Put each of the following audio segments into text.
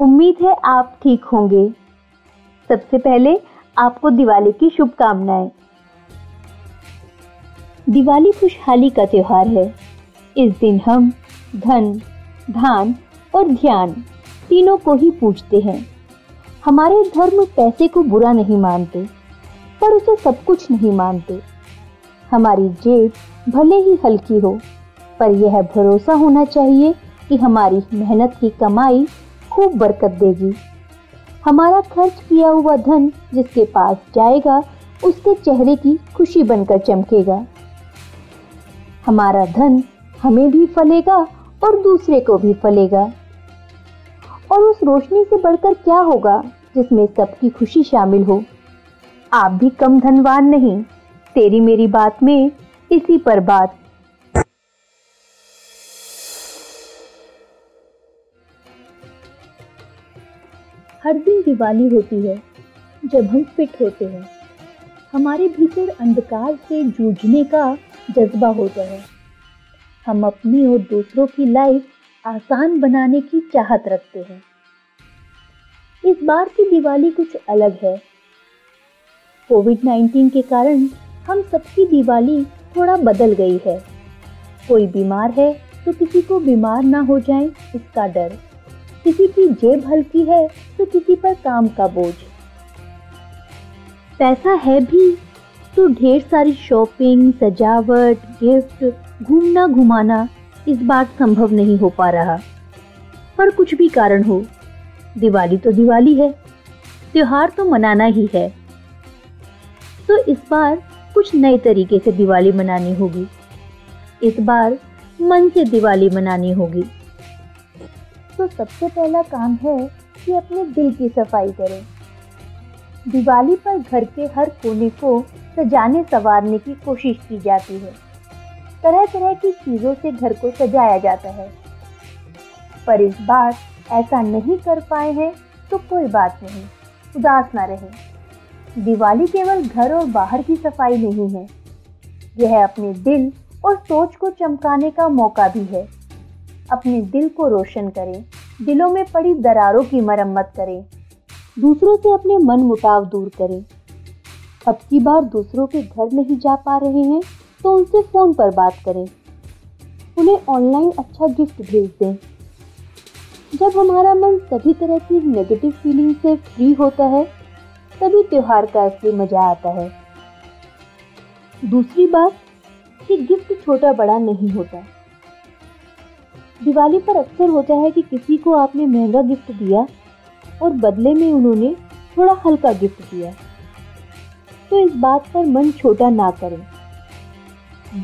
उम्मीद है आप ठीक होंगे। सबसे पहले आपको दिवाली की शुभकामनाएँ। दिवाली खुशहाली का त्योहार है। इस दिन हम धन, धान और ध्यान तीनों को ही पूजते हैं। हमारे धर्म पैसे को बुरा नहीं मानते, पर उसे सब कुछ नहीं मानते। हमारी जेब भले ही हल्की हो, पर यह भरोसा होना चाहिए कि हमारी मेहनत की कमाई खूब बरकत देगी। हमारा खर्च किया हुआ धन जिसके पास जाएगा, उसके चेहरे की खुशी बनकर चमकेगा। हमारा धन हमें भी फलेगा और दूसरे को भी फलेगा। और उस रोशनी से बढ़कर क्या होगा जिसमें सबकी खुशी शामिल हो? आप भी कम धनवान नहीं। तेरी मेरी बात में इसी पर बात हर दिन दिवाली होती है, जब हम फिट होते हैं। हमारे भीतर अंधकार से जूझने का जज्बा होता है। हम अपनी और दूसरों की लाइफ आसान बनाने की चाहत रखते हैं। इस बार की दिवाली कुछ अलग है। कोविड 19 के कारण हम सबकी दिवाली थोड़ा बदल गई है। कोई बीमार है तो किसी को बीमार ना हो जाए इसका डर। किसी की जेब हल्की है तो किसी पर काम का बोझ। पैसा है भी तो ढेर सारी शॉपिंग सजावट गिफ्ट घूमना घुमाना इस बार संभव नहीं हो पा रहा। पर कुछ भी कारण हो, दिवाली तो दिवाली है, त्योहार तो मनाना ही है। तो इस बार कुछ नए तरीके से दिवाली मनानी होगी। इस बार मन से दिवाली मनानी होगी। तो सबसे पहला काम है कि अपने दिल की सफ़ाई करें। दिवाली पर घर के हर कोने को सजाने संवारने की कोशिश की जाती है। तरह तरह की चीज़ों से घर को सजाया जाता है। पर इस बार ऐसा नहीं कर पाए हैं तो कोई बात नहीं, उदास ना रहे। दिवाली केवल घर और बाहर की सफ़ाई नहीं है। यह अपने दिल और सोच को चमकाने का मौका भी है। अपने दिल को रोशन करें, दिलों में पड़ी दरारों की मरम्मत करें, दूसरों से अपने मन मुटाव दूर करें। अब की बार दूसरों के घर नहीं जा पा रहे हैं तो उनसे फ़ोन पर बात करें। उन्हें ऑनलाइन अच्छा गिफ्ट भेज दें। जब हमारा मन सभी तरह की नेगेटिव फीलिंग से फ्री होता है, तभी त्योहार का असली मज़ा आता है। दूसरी बात कि गिफ्ट छोटा बड़ा नहीं होता। दिवाली पर अक्सर होता है कि किसी को आपने महँगा गिफ्ट दिया और बदले में उन्होंने थोड़ा हल्का गिफ्ट दिया। तो इस बात पर मन छोटा ना करें।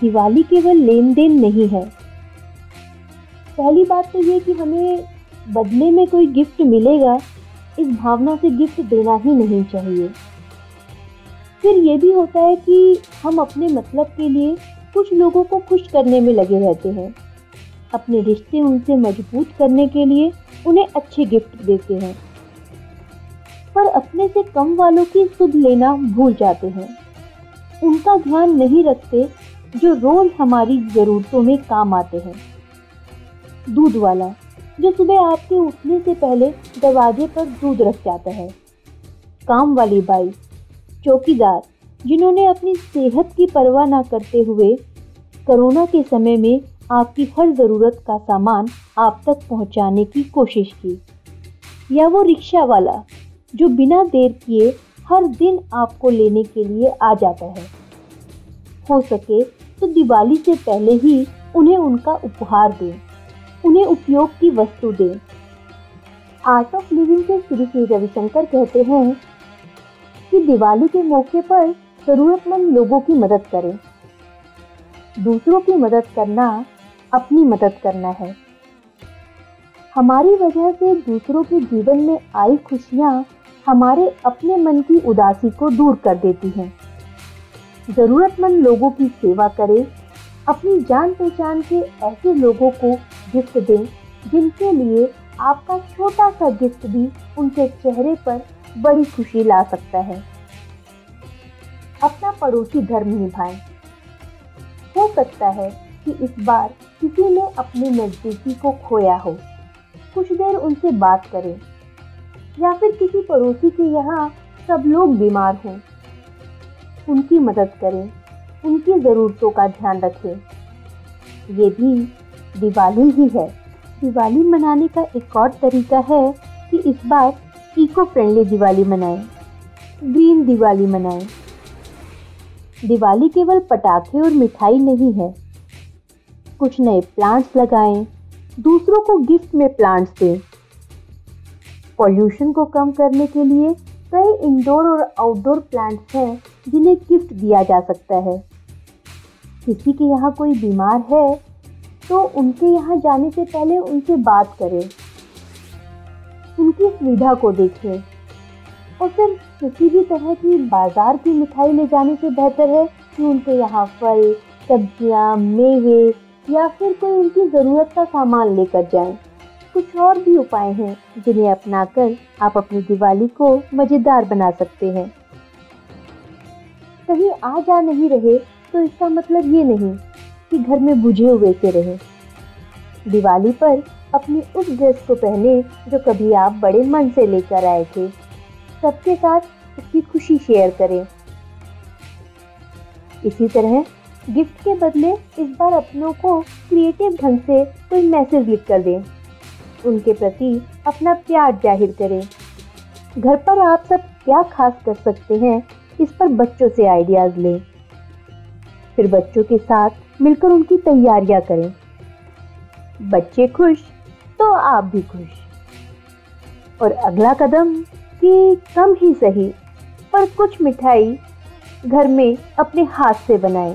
दिवाली केवल लेन देन नहीं है। पहली बात तो ये कि हमें बदले में कोई गिफ्ट मिलेगा, इस भावना से गिफ्ट देना ही नहीं चाहिए। फिर ये भी होता है कि हम अपने मतलब के लिए कुछ लोगों को खुश करने में लगे रहते हैं। अपने रिश्ते उनसे मज़बूत करने के लिए उन्हें अच्छे गिफ्ट देते हैं। पर अपने से कम वालों की सुध लेना भूल जाते हैं। उनका ध्यान नहीं रखते जो रोज हमारी ज़रूरतों में काम आते हैं। दूध वाला, जो सुबह आपके उठने से पहले दरवाजे पर दूध रख जाता है। काम वाली बाई, चौकीदार, जिन्होंने अपनी सेहत की परवाह ना करते हुए कोरोना के समय में आपकी हर ज़रूरत का सामान आप तक पहुँचाने की कोशिश की। या वो रिक्शा वाला, जो बिना देर किए हर दिन आपको लेने के लिए आ जाता है। हो सके तो दिवाली से पहले ही उन्हें उनका उपहार दें, उन्हें उपयोग की वस्तु दें। आर्ट ऑफ़ लिविंग के श्री श्री रविशंकर कहते हैं कि दिवाली के मौके पर ज़रूरतमंद लोगों की मदद करें। दूसरों की मदद करना अपनी मदद करना है। हमारी वजह से दूसरों के जीवन में आई खुशियाँ हमारे अपने मन की उदासी को दूर कर देती हैं। ज़रूरतमंद लोगों की सेवा करें, अपनी जान पहचान के ऐसे लोगों को गिफ्ट दें, जिनके लिए आपका छोटा सा गिफ्ट भी उनके चेहरे पर बड़ी खुशी ला सकता है। अपना पड़ोसी धर्म निभाएँ। हो सकता है कि इस बार किसी ने अपनी नज़दीकी को खोया हो। कुछ देर उनसे बात करें। या फिर किसी पड़ोसी के यहाँ सब लोग बीमार हों। उनकी मदद करें। उनकी ज़रूरतों का ध्यान रखें। ये भी दिवाली ही है। दिवाली मनाने का एक और तरीका है कि इस बार इको फ्रेंडली दिवाली मनाएँ। ग्रीन दिवाली मनाएँ। दिवाली केवल पटाखे और मिठाई नहीं है। कुछ नए प्लांट्स लगाएँ, दूसरों को गिफ्ट में प्लांट्स दें। पॉल्यूशन को कम करने के लिए कई इंडोर और आउटडोर प्लांट्स हैं जिन्हें गिफ्ट दिया जा सकता है। किसी के यहाँ कोई बीमार है तो उनके यहाँ जाने से पहले उनसे बात करें। उनकी सुविधा को देखें। और फिर किसी भी तरह की बाज़ार की मिठाई ले जाने से बेहतर है कि उनके यहाँ फल, सब्ज़ियाँ, मेवे या फिर कोई उनकी ज़रूरत का सामान लेकर जाएँ। कुछ और भी उपाय हैं, जिन्हें अपनाकर आप अपनी दिवाली को मज़ेदार बना सकते हैं। कहीं आ जा नहीं रहे तो इसका मतलब ये नहीं कि घर में बुझे हुए से रहे। दिवाली पर अपनी उस ड्रेस को पहने, जो कभी आप बड़े मन से लेकर आए थे। सबके साथ उसकी खुशी शेयर करें। इसी तरह गिफ्ट के बदले इस बार अपनों को क्रिएटिव ढंग से कोई मैसेज लिख कर दें। उनके प्रति अपना प्यार ज़ाहिर करें। घर पर आप सब क्या खास कर सकते हैं, इस पर बच्चों से आइडियाज़ लें। फिर बच्चों के साथ मिलकर उनकी तैयारियाँ करें। बच्चे खुश तो आप भी खुश। और अगला कदम कि कम ही सही, पर कुछ मिठाई घर में अपने हाथ से बनाएँ।